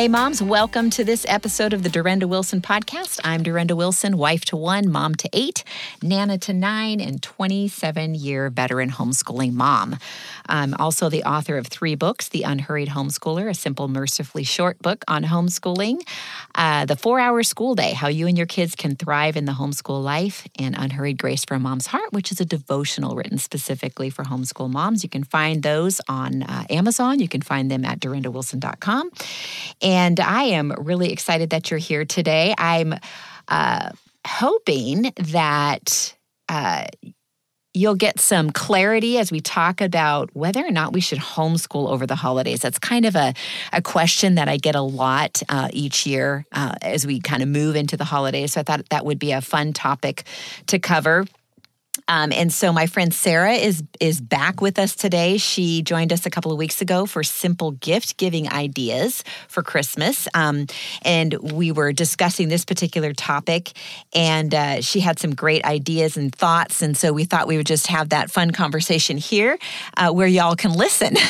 Hey, moms, welcome to this episode of the Durenda Wilson podcast. I'm Durenda Wilson, wife to one, mom to eight, nana to nine, and 27 year veteran homeschooling mom. I'm also the author of three books The Unhurried Homeschooler, a simple, mercifully short book on homeschooling, uh, The Four Hour School Day How You and Your Kids Can Thrive in the Homeschool Life, and Unhurried Grace for a Mom's Heart, which is a devotional written specifically for homeschool moms. You can find those on uh, Amazon. You can find them at durendawilson.com. And I am really excited that you're here today. I'm uh, hoping that. Uh, you'll get some clarity as we talk about whether or not we should homeschool over the holidays. That's kind of a, a question that I get a lot uh, each year uh, as we kind of move into the holidays. So I thought that would be a fun topic to cover. Um, and so my friend Sara is is back with us today. She joined us a couple of weeks ago for simple gift giving ideas for Christmas, um, and we were discussing this particular topic. And uh, she had some great ideas and thoughts, and so we thought we would just have that fun conversation here, uh, where y'all can listen.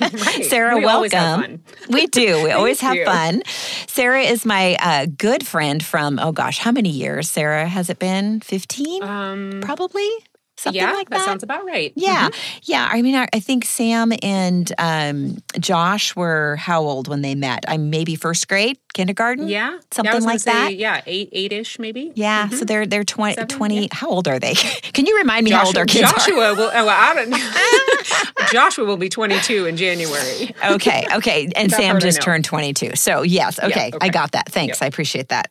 Right. Sara, we welcome. We do. We always have you. fun. Sara is my uh, good friend from oh gosh, how many years? Sara has it been fifteen? Um, probably something yeah, like that. that. sounds about right. yeah, Mhm. yeah. I mean, I, I think Sam and um, Josh were how old when they met? I'm maybe first grade, kindergarten. yeah, Something yeah, I like say, that? Yeah, eight, eight-ish maybe. Yeah, Mhm. so they're they're 20, Seven, 20 yeah. How old are they? Can you remind me how old our kids Joshua will. Oh, well, I don't. Joshua will be 22 in January. Okay, okay. And Sam just turned 22. So, yes, okay. I okay. got that. Thanks. Yep. I appreciate that.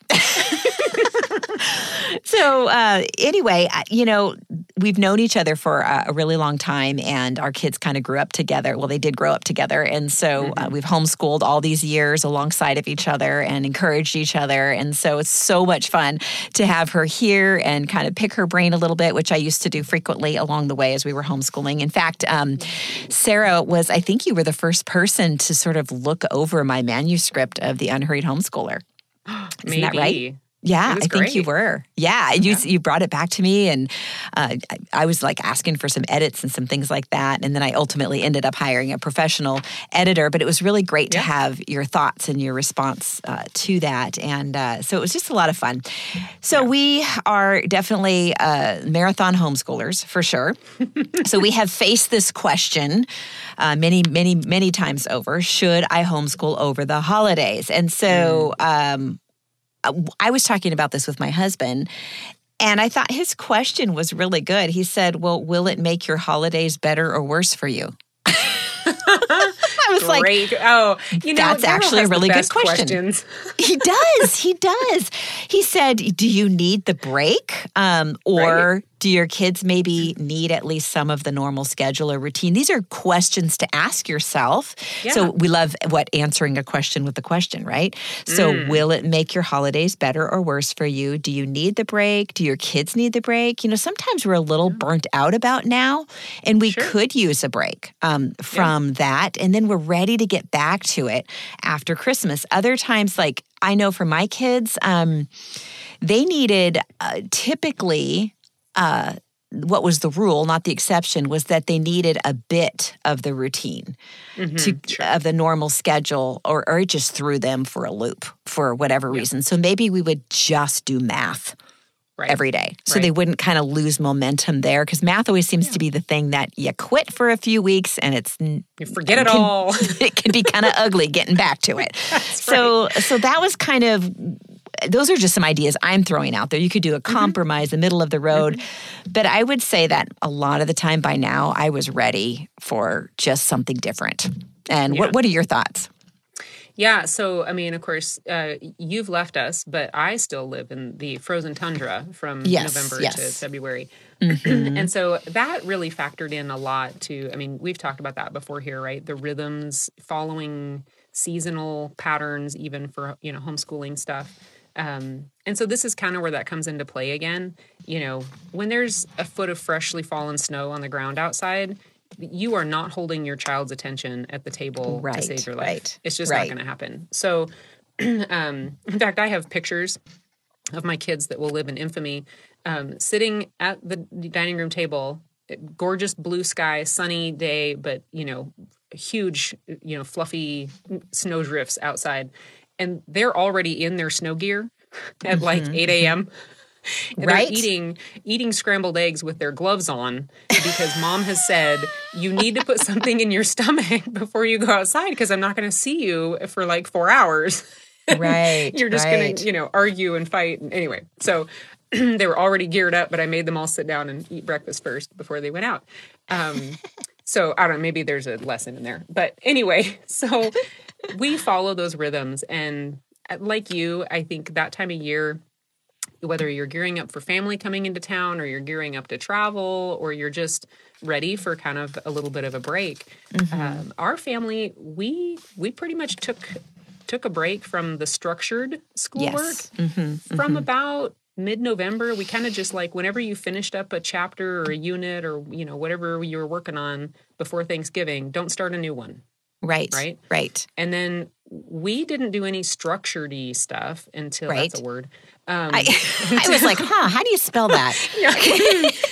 so, uh, anyway, you know, we've known each other for a, a really long time, and our kids kind of grew up together. Well, they did grow up together. And so uh, we've homeschooled all these years alongside of each other and encouraged each other. And so it's so much fun to have her here and kind of pick her brain a little bit, which I used to do frequently along the way as we were homeschooling. In fact, um, Sara was, I think you were the first person to sort of look over my manuscript of The Unhurried Homeschooler. Isn't maybe. that right? Yeah, I think you were. Yeah, you Yeah. you brought it back to me, and uh, I, I was like asking for some edits and some things like that, and then I ultimately ended up hiring a professional editor. But it was really great to have your thoughts and your response uh, to that, and uh, so it was just a lot of fun. So we are definitely uh, marathon homeschoolers for sure. so we have faced this question uh, many, many, many times over: Should I homeschool over the holidays? And so. Um, I was talking about this with my husband, and I thought his question was really good. He said, Well, will it make your holidays better or worse for you? I was like, oh, you know, that's actually a really good question. he does. He does. He said, Do you need the break? Um, or do your kids maybe need at least some of the normal schedule or routine? These are questions to ask yourself. So we love what answering a question with a question, right? So Mm. will it make your holidays better or worse for you? Do you need the break? Do your kids need the break? You know, sometimes we're a little burnt out about now, and we Sure. could use a break um, from that, and then we're ready to get back to it after Christmas. Other times, like I know for my kids, um, they needed uh, typically. Uh, what was the rule, not the exception, was that they needed a bit of the routine to of the normal schedule, or or it just threw them for a loop for whatever reason. So maybe we would just do math Right. every day, so they wouldn't kind of lose momentum there. Because math always seems to be the thing that you quit for a few weeks, and it's You forget it can- all. it can be kind of ugly getting back to it. so so that was kind of those are just some ideas I'm throwing out there. You could do a compromise, the middle of the road. But I would say that a lot of the time by now I was ready for just something different. And Yeah. what what are your thoughts? Yeah. So, I mean, of course, uh, you've left us, but I still live in the frozen tundra from Yes, November to. February. Mm-hmm. and so that really factored in a lot to, I mean, we've talked about that before here, right? The rhythms, following seasonal patterns, even for, you know, homeschooling stuff. Um, and so this is kind of where that comes into play again. You know, when there's a foot of freshly fallen snow on the ground outside, you are not holding your child's attention at the table Right, to save your life. right, It's just right. not going to happen. So, um, in fact, I have pictures of my kids that will live in infamy um, sitting at the dining room table, gorgeous blue sky, sunny day, but you know, huge, you know, fluffy snowdrifts outside, and they're already in their snow gear at like Mm-hmm. 8 a.m. And Right. Eating eating scrambled eggs with their gloves on because mom has said you need to put something in your stomach before you go outside because I'm not going to see you for like four hours. Right. You're just right. going to you know argue and fight. And anyway, so they were already geared up, but I made them all sit down and eat breakfast first before they went out. Um, so I don't know, maybe there's a lesson in there. But anyway, so we follow those rhythms. And uh, like you, I think that time of year, whether you're gearing up for family coming into town or you're gearing up to travel or you're just ready for kind of a little bit of a break um, our family we we pretty much took took a break from the structured schoolwork Yes. Mm-hmm. from about mid-november we kind of just like whenever you finished up a chapter or a unit or you know whatever you were working on before thanksgiving don't start a new one Right. Right? Right. and then we didn't do any structured stuff until that's a word um, I, I was like, huh, how do you spell that?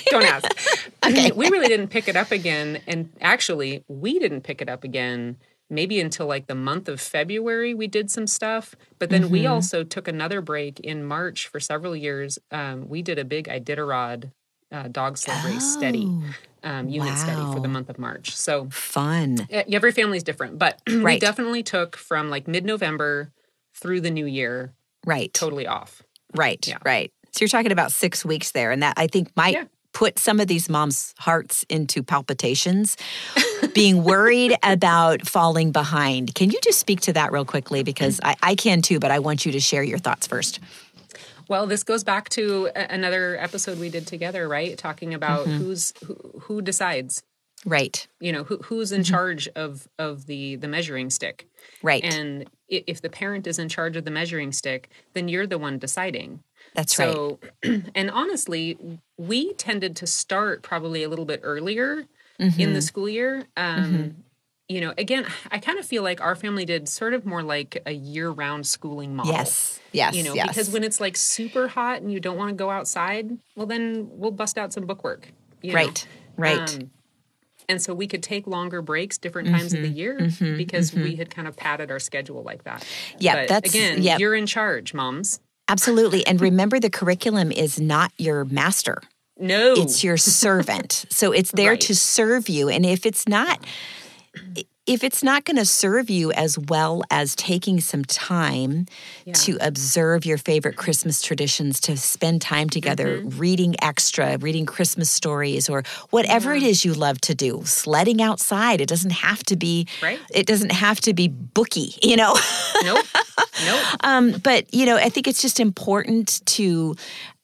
Don't ask. okay. We really didn't pick it up again. And actually, we didn't pick it up again maybe until like the month of February. We did some stuff. But then we also took another break in March for several years. Um, we did a big Iditarod uh, dog sled race steady, um, unit steady for the month of March. So Fun. every family's different. But we definitely took from like mid November through the new year Right. totally off. Right. Yeah. Right. So you're talking about six weeks there, and that I think might Yeah. put some of these moms' hearts into palpitations, being worried about falling behind. Can you just speak to that real quickly? Because I, I can too, but I want you to share your thoughts first. Well, this goes back to a- another episode we did together, right? Talking about Mm-hmm. who's who, who decides. Right. You know, who, who's Mm-hmm. in charge of of the the measuring stick. Right. And if the parent is in charge of the measuring stick, then you're the one deciding. That's right. So, and honestly, we tended to start probably a little bit earlier in Mm-hmm. the school year. Um, You know, again, I kind of feel like our family did sort of more like a year-round schooling model Yes. Yes. you know yes. because when it's like super hot and you don't want to go outside well then we'll bust out some bookwork you know? right. Right. Um, and so we could take longer breaks different times of the mm-hmm, year mm-hmm, because we mm-hmm. had kind of padded our schedule like that Yeah, but that's- again yeah. you're in charge moms Absolutely. And remember, the curriculum is not your master. no it's your servant so it's there Right. to serve you and if it's not if it's not going to serve you as well as taking some time to observe your favorite christmas traditions to spend time together Mm-hmm. reading extra reading christmas stories or whatever it is you love to do sledding outside it doesn't have to be Right. it doesn't have to be booky you know nope nope um, but you know, I think it's just important to,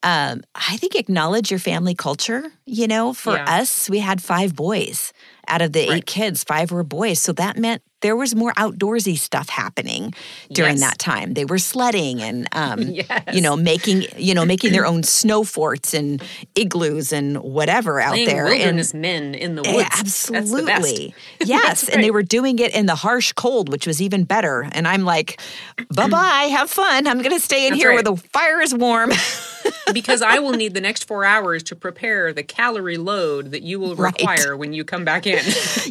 um, I think, acknowledge your family culture. You know, for Yeah. us, we had five boys out of the eight kids. Five were boys, so that meant there was more outdoorsy stuff happening during Yes. that time. They were sledding and, um, Yes. you know, making you know making their own snow forts and igloos and whatever out Playing there. and wilderness men in the yeah, woods That's the absolutely. Yes. And they were doing it in the harsh cold, which was even better. And I'm like, bye bye, have fun. I'm going to stay in That's here where the fire is warm. because I will need the next four hours to prepare the calorie load that you will Right. require when you come back in.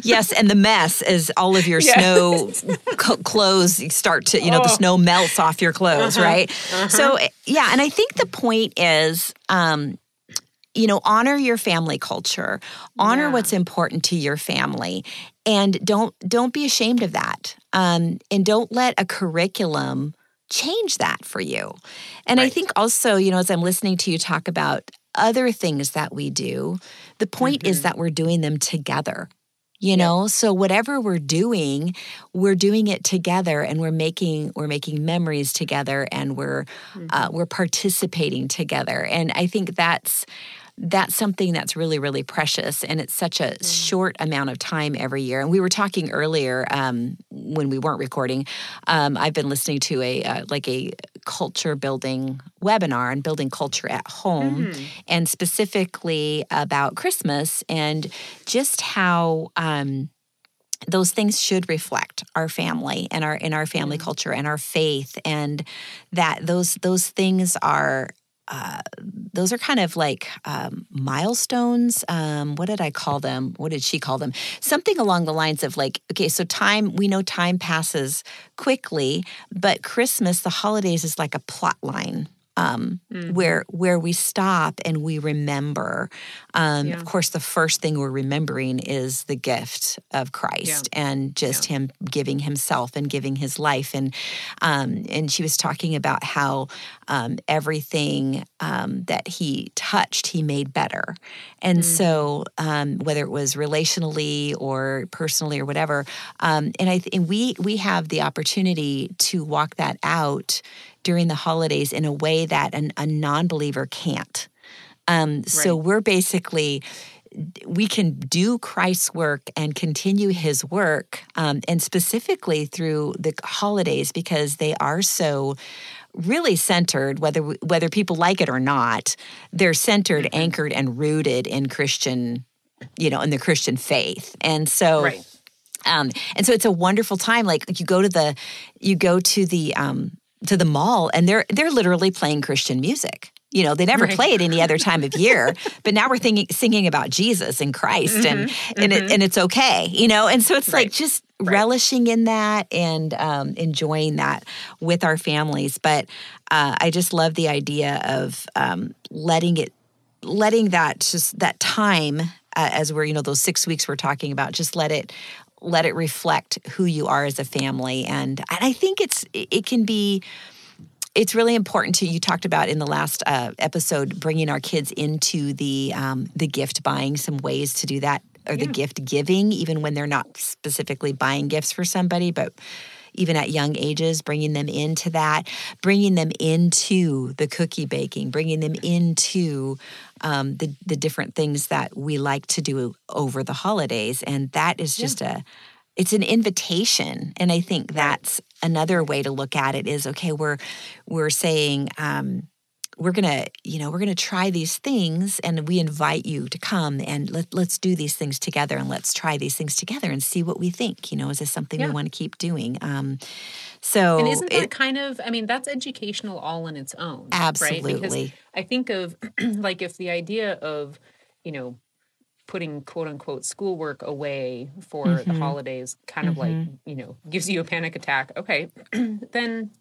yes. And the mess is all of your Yes. Snow co- clothes start to, you know, the Oh. snow melts off your clothes, Uh-huh. right? So, yeah. And I think the point is, um, you know honor your family culture honor Yeah. what's important to your family and don't don't be ashamed of that um, and don't let a curriculum change that for you and i think also you know as i'm listening to you talk about other things that we do the point is Mhm. that we're doing them together you know? So whatever we're doing we're doing it together and we're making we're making memories together and we're uh, we're participating together. And i think that's that's something that's really really precious and it's such a short amount of time every year. And we were talking earlier um, when we weren't recording um, i've been listening to a uh, like a culture building webinar on building culture at home Mhm. and specifically about christmas and just how um, those things should reflect our family and our in our family culture and our faith and that those those things are uh, those are kind of like um, milestones. Um, what did I call them? What did she call them? Something along the lines of like, okay, so time, we know time passes quickly, but Christmas, the holidays is like a plot line um, mm-hmm. where where we stop and we remember. Um, yeah. Of course, the first thing we're remembering is the gift of Christ yeah. and just yeah. Him giving Himself and giving His life. And um, and she was talking about how um, everything um, that He touched, He made better. And mm-hmm. so, um, whether it was relationally or personally or whatever, and I th- and we we have the opportunity to walk that out during the holidays in a way that an, a non believer can't. Um, right. So we're basically we can do Christ's work and continue his work, um, and specifically through the holidays because they are so really centered, whether whether people like it or not. They're centered, mm-hmm. anchored, and rooted in Christian, you know, in the Christian faith, and so. Right. Um, and so it's a wonderful time. Like you go to the, you go to the um, to the mall and they're they're literally playing Christian music. You know, they never right. play it any other time of year, but now we're thinking singing about Jesus and Christ mm-hmm, and and mm-hmm. it and it's okay, you know. And so it's right. like just right. relishing in that and um, enjoying that with our families. But uh, I just love the idea of um, letting it, letting that just that time uh, as we're you know those six weeks we're talking about, just let it let it reflect who you are as a family and, and i think it's it can be it's really important to you talked about in the last uh, episode bringing our kids into the um, the gift buying some ways to do that or yeah. the gift giving even when they're not specifically buying gifts for somebody but even at young ages, bringing them into that, bringing them into the cookie baking, bringing them into um, the the different things that we like to do over the holidays, and that is just yeah. a it's an invitation. And i think that's another way to look at it is okay we're we're saying um, we're going to you know we're to try these things and we invite you to come and let, let's do these things together and let's try these things together and see what we think. You know is this something yeah. we want to keep doing? Um, so and isn't that it, kind of i mean that's educational all in its own absolutely right? because i think of like if the idea of you know putting quote unquote schoolwork away for mm-hmm. the holidays kind of mm-hmm. like you know gives you a panic attack okay then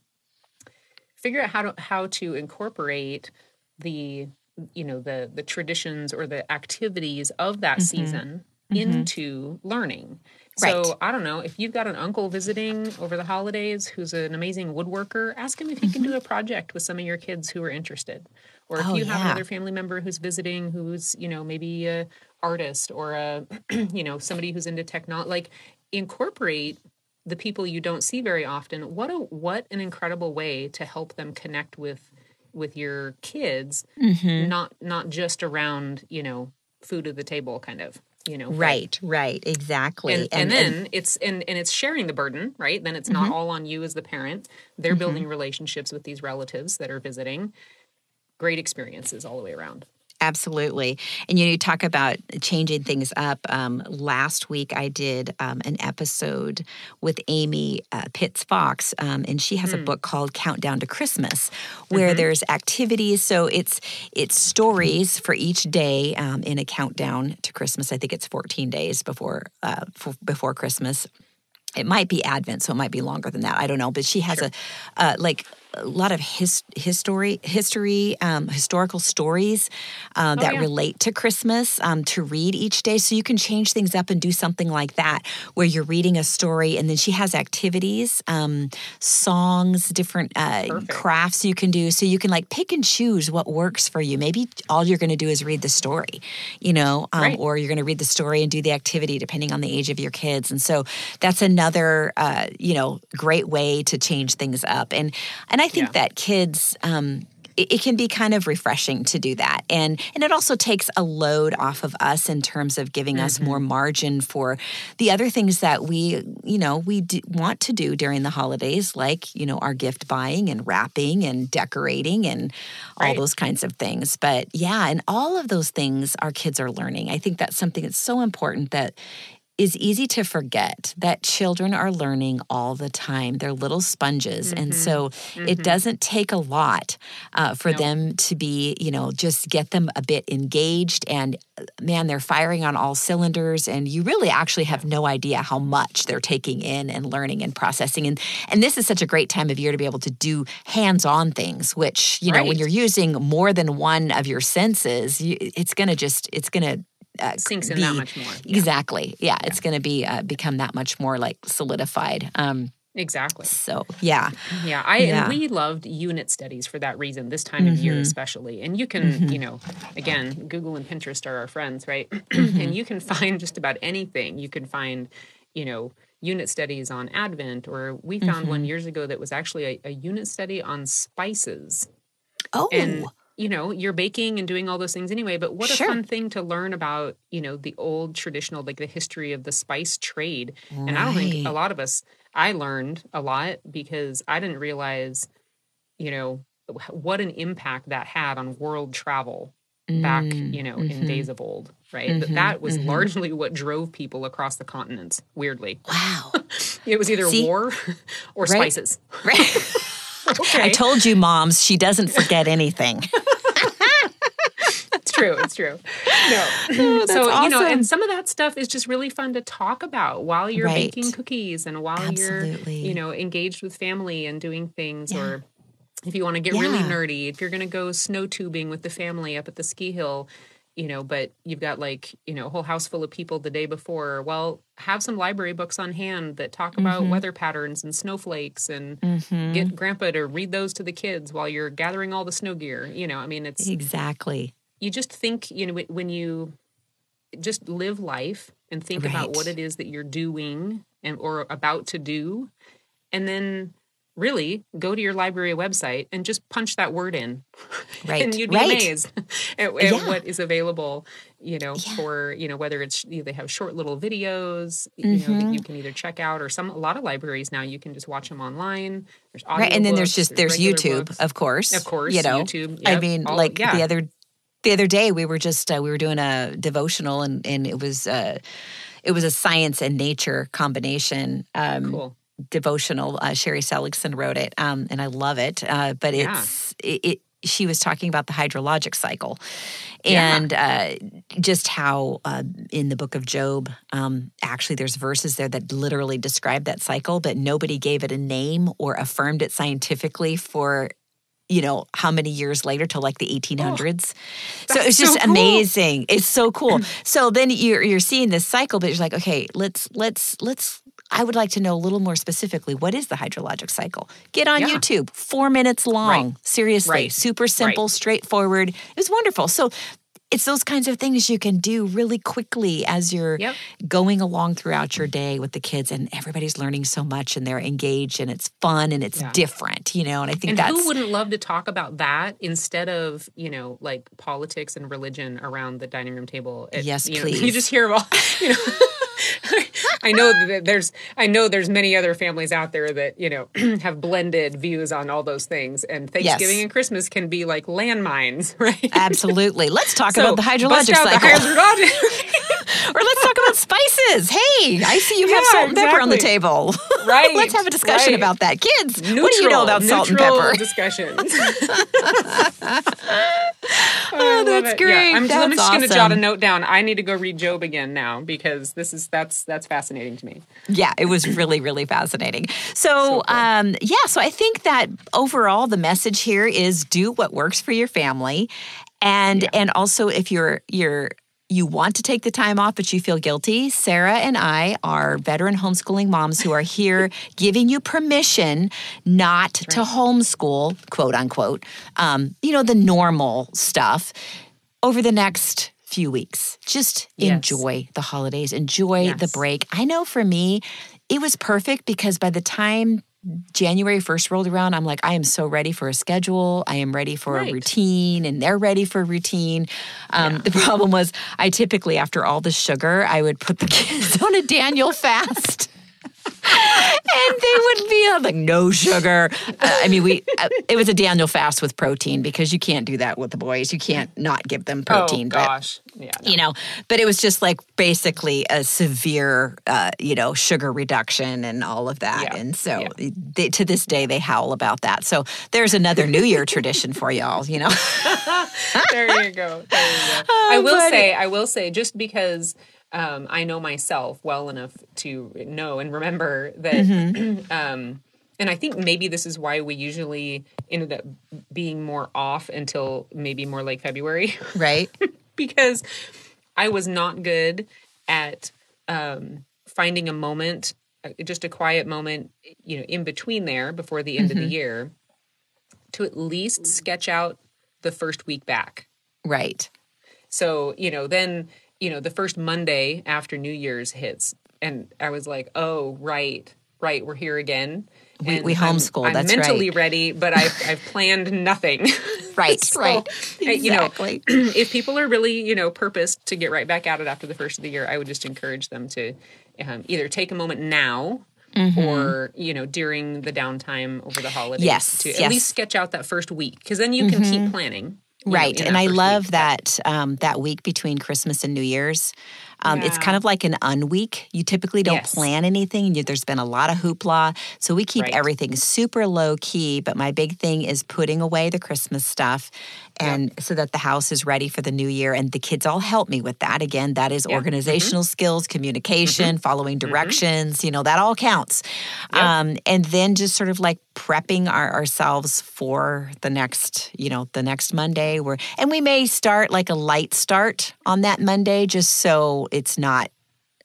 figure out how to how to incorporate the you know the the traditions or the activities of that mm-hmm. season mm-hmm. into learning so right. I don't know if you've got an uncle visiting over the holidays who's an amazing woodworker. Ask him if he can do mm-hmm. a project with some of your kids who are interested, or if oh, you have yeah. another family member who's visiting who's you know maybe a artist or a you know somebody who's into technology. Like incorporate the people you don't see very often what a what an incredible way to help them connect with with your kids mm-hmm. not not just around you know food at the table kind of you know right but, right exactly and, and, and then and, it's and and it's sharing the burden right then it's mm-hmm. not all on you as the parent they're mm-hmm. building relationships with these relatives that are visiting great experiences all the way around Absolutely. And you know, you talk about changing things up. Um, last week, I did um, an episode with Amy uh, Pitts Fox, um, and she has mm. a hmm. book called Countdown to Christmas, where mm-hmm. there's activities. So it's it's stories for each day um, in a countdown to Christmas. I think it's 14 days before uh, f- before Christmas it might be Advent, so it might be longer than that. I don't know, but she has sure. a uh, like a lot of his, history, history, um, historical stories uh, oh, that yeah. relate to Christmas um, to read each day. So you can change things up and do something like that, where you're reading a story, and then she has activities, um, songs, different uh, crafts you can do. So you can like pick and choose what works for you. Maybe all you're going to do is read the story, you know, um, right. or you're going to read the story and do the activity depending on the age of your kids. And so that's another, uh, you know, great way to change things up. And and I think yeah. that kids, um, it, it, can be kind of refreshing to do that, and and it also takes a load off of us in terms of giving mm-hmm. us more margin for the other things that we, you know, we do, want to do during the holidays, like you know our gift buying and wrapping and decorating and all right. those kinds of things. But yeah, and all of those things our kids are learning. I think that's something that's so important that is easy to forget that children are learning all the time. They're little sponges. Mm-hmm. And so mm-hmm. it doesn't take a lot uh, for nope. them to be, you know, just get them a bit engaged. And uh, man, they're firing on all cylinders. And you really actually have no idea how much they're taking in and learning and processing. And, and this is such a great time of year to be able to do hands on things, which, you know, right. when you're using more than one of your senses, you, it's going to just, it's going to uh, sinks in be, that much more. Exactly. Yeah, yeah. it's going to be uh, become that much more like solidified. Um, Exactly. So yeah, yeah. I yeah. we loved unit studies for that reason. This time mm-hmm. of year, mm-hmm. especially, and you can, mm-hmm. you know, again, Google and Pinterest are our friends, right? Mm-hmm. and you can find just about anything. You can find, you know, unit studies on Advent, or we found one mm-hmm. years ago that was actually a, a unit study on spices. Oh. And you know, you're baking and doing all those things anyway, but what sure. a fun thing to learn about, you know, the old traditional, like the history of the spice trade. Right. And I don't think a lot of us, I learned a lot because I didn't realize, you know, what an impact that had on world travel back, mm, you know, mm-hmm. in days of old, right? Mm-hmm, that, that was mm-hmm. largely what drove people across the continents, weirdly. Wow. it was either See? war or right. spices. Right. okay. I told you, moms, she doesn't forget anything. it's true. It's true. No. Oh, so, awesome. you know, and some of that stuff is just really fun to talk about while you're right. baking cookies and while Absolutely. you're, you know, engaged with family and doing things yeah. or if you want to get yeah. really nerdy, if you're going to go snow tubing with the family up at the ski hill, you know, but you've got like, you know, a whole house full of people the day before. Well, have some library books on hand that talk about mm-hmm. weather patterns and snowflakes and mm-hmm. get grandpa to read those to the kids while you're gathering all the snow gear. You know, I mean, it's exactly. You just think, you know, when you just live life and think right. about what it is that you're doing and or about to do and then really go to your library website and just punch that word in right and you'd be right. amazed at, at yeah. what is available you know yeah. for you know whether it's you know, they have short little videos you mm-hmm. know that you mm-hmm. can either check out or some a lot of libraries now you can just watch them online there's audio right and then books, there's just there's, there's youtube books. of course of course you know youtube yep, i mean all, like yeah. the other the other day we were just uh, we were doing a devotional and and it was uh it was a science and nature combination um cool devotional. Uh, Sheri Seligson wrote it, um, and I love it. Uh, but yeah. it's it, it, She was talking about the hydrologic cycle, and yeah. uh, just how uh, in the book of Job, um, actually, there's verses there that literally describe that cycle, but nobody gave it a name or affirmed it scientifically for you know how many years later to like the 1800s oh, so it's just so cool. amazing it's so cool so then you're you're seeing this cycle but you're like okay let's let's let's I would like to know a little more specifically what is the hydrologic cycle? Get on yeah. YouTube, four minutes long. Right. Seriously, right. super simple, right. straightforward. It was wonderful. So it's those kinds of things you can do really quickly as you're yep. going along throughout your day with the kids and everybody's learning so much and they're engaged and it's fun and it's yeah. different you know and i think and that's who wouldn't love to talk about that instead of you know like politics and religion around the dining room table it, yes you please know, you just hear about you know I know that there's I know there's many other families out there that you know have blended views on all those things, and Thanksgiving yes. and Christmas can be like landmines, right? Absolutely. Let's talk so about the hydrologic cycle. The or let's talk about spices. Hey, I see you have yeah, salt and exactly. pepper on the table. Right. let's have a discussion right. about that. Kids, neutral, what do you know about salt and pepper? discussions. Oh, that's great. Yeah, I'm, that's I'm just awesome. going to jot a note down. I need to go read Job again now because this is that's that's fascinating to me. Yeah, it was really really fascinating. So, so cool. um, yeah, so I think that overall the message here is do what works for your family and yeah. and also if you're you're you want to take the time off, but you feel guilty, Sara and I are veteran homeschooling moms who are here giving you permission not to homeschool, quote unquote, um, you know, the normal stuff over the next few weeks. Just yes. enjoy the holidays, enjoy yes. the break. I know for me, it was perfect because by the time January 1st rolled around, I'm like, I am so ready for a schedule. I am ready for right. a routine, and they're ready for a routine. Um, yeah. The problem was, I typically, after all the sugar, I would put the kids on a Daniel fast. And they would be like no sugar. Uh, I mean, we uh, it was a Daniel fast with protein because you can't do that with the boys. You can't not give them protein. Oh gosh, but, yeah, no. you know. But it was just like basically a severe, uh, you know, sugar reduction and all of that. Yeah. And so yeah. they, to this day they howl about that. So there's another New Year tradition for y'all. You know. there you go. There you go. Oh, I will buddy. say, I will say, just because um, I know myself well enough to know and remember that. Mm-hmm. um, and I think maybe this is why we usually ended up being more off until maybe more like February. Right. because I was not good at um, finding a moment, uh, just a quiet moment, you know, in between there before the end mm-hmm. of the mm-hmm. year to at least sketch out the first week back. Right. So, you know, then you know, the first Monday after New Year's hits, and I was like, oh, right, right, we're here again. We, we homeschool. I'm, I'm mentally right. ready, but I've, I've planned nothing. Right, so, right. Exactly. You know, if people are really, you know, purposed to get right back at it after the first of the year, I would just encourage them to um, either take a moment now Mm-hmm. or you know during the downtime over the holidays yes, to yes. at least sketch out that first week because then you can mm-hmm. keep planning right know, and i love that um, that week between christmas and new year's um, yeah. It's kind of like an unweek. You typically don't yes. plan anything. You, there's been a lot of hoopla. So we keep right. everything super low key. But my big thing is putting away the Christmas stuff and yep. so that the house is ready for the new year. And the kids all help me with that. Again, that is organizational mm-hmm. skills, communication, mm-hmm. following mm-hmm. directions, mm-hmm. you know, that all counts. Yep. Um, and then just sort of like prepping our, ourselves for the next, you know, the next Monday. Where, and we may start like a light start on that Monday just so it's not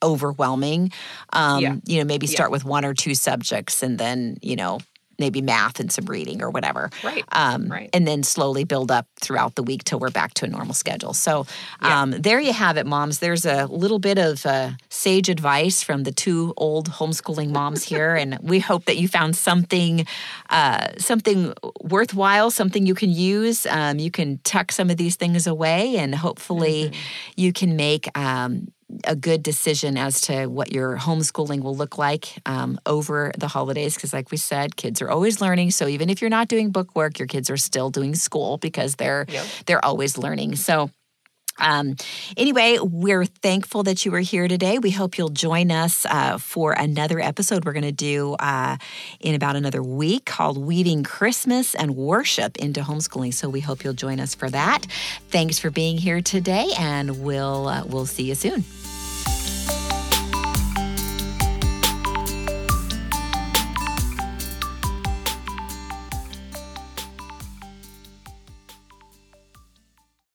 overwhelming. Um, yeah. You know, maybe start yeah. with one or two subjects and then, you know, maybe math and some reading or whatever. Right. Um, right. And then slowly build up throughout the week till we're back to a normal schedule. So yeah. um, there you have it, moms. There's a little bit of uh, sage advice from the two old homeschooling moms here, and we hope that you found something, uh, something worthwhile, something you can use. Um, you can tuck some of these things away, and hopefully, mm-hmm. you can make um, a good decision as to what your homeschooling will look like um, over the holidays because like we said kids are always learning so even if you're not doing book work your kids are still doing school because they're yep. they're always learning so um, anyway, we're thankful that you were here today. We hope you'll join us uh, for another episode we're going to do uh, in about another week called Weaving Christmas and Worship into Homeschooling. So we hope you'll join us for that. Thanks for being here today, and we'll uh, we'll see you soon. Música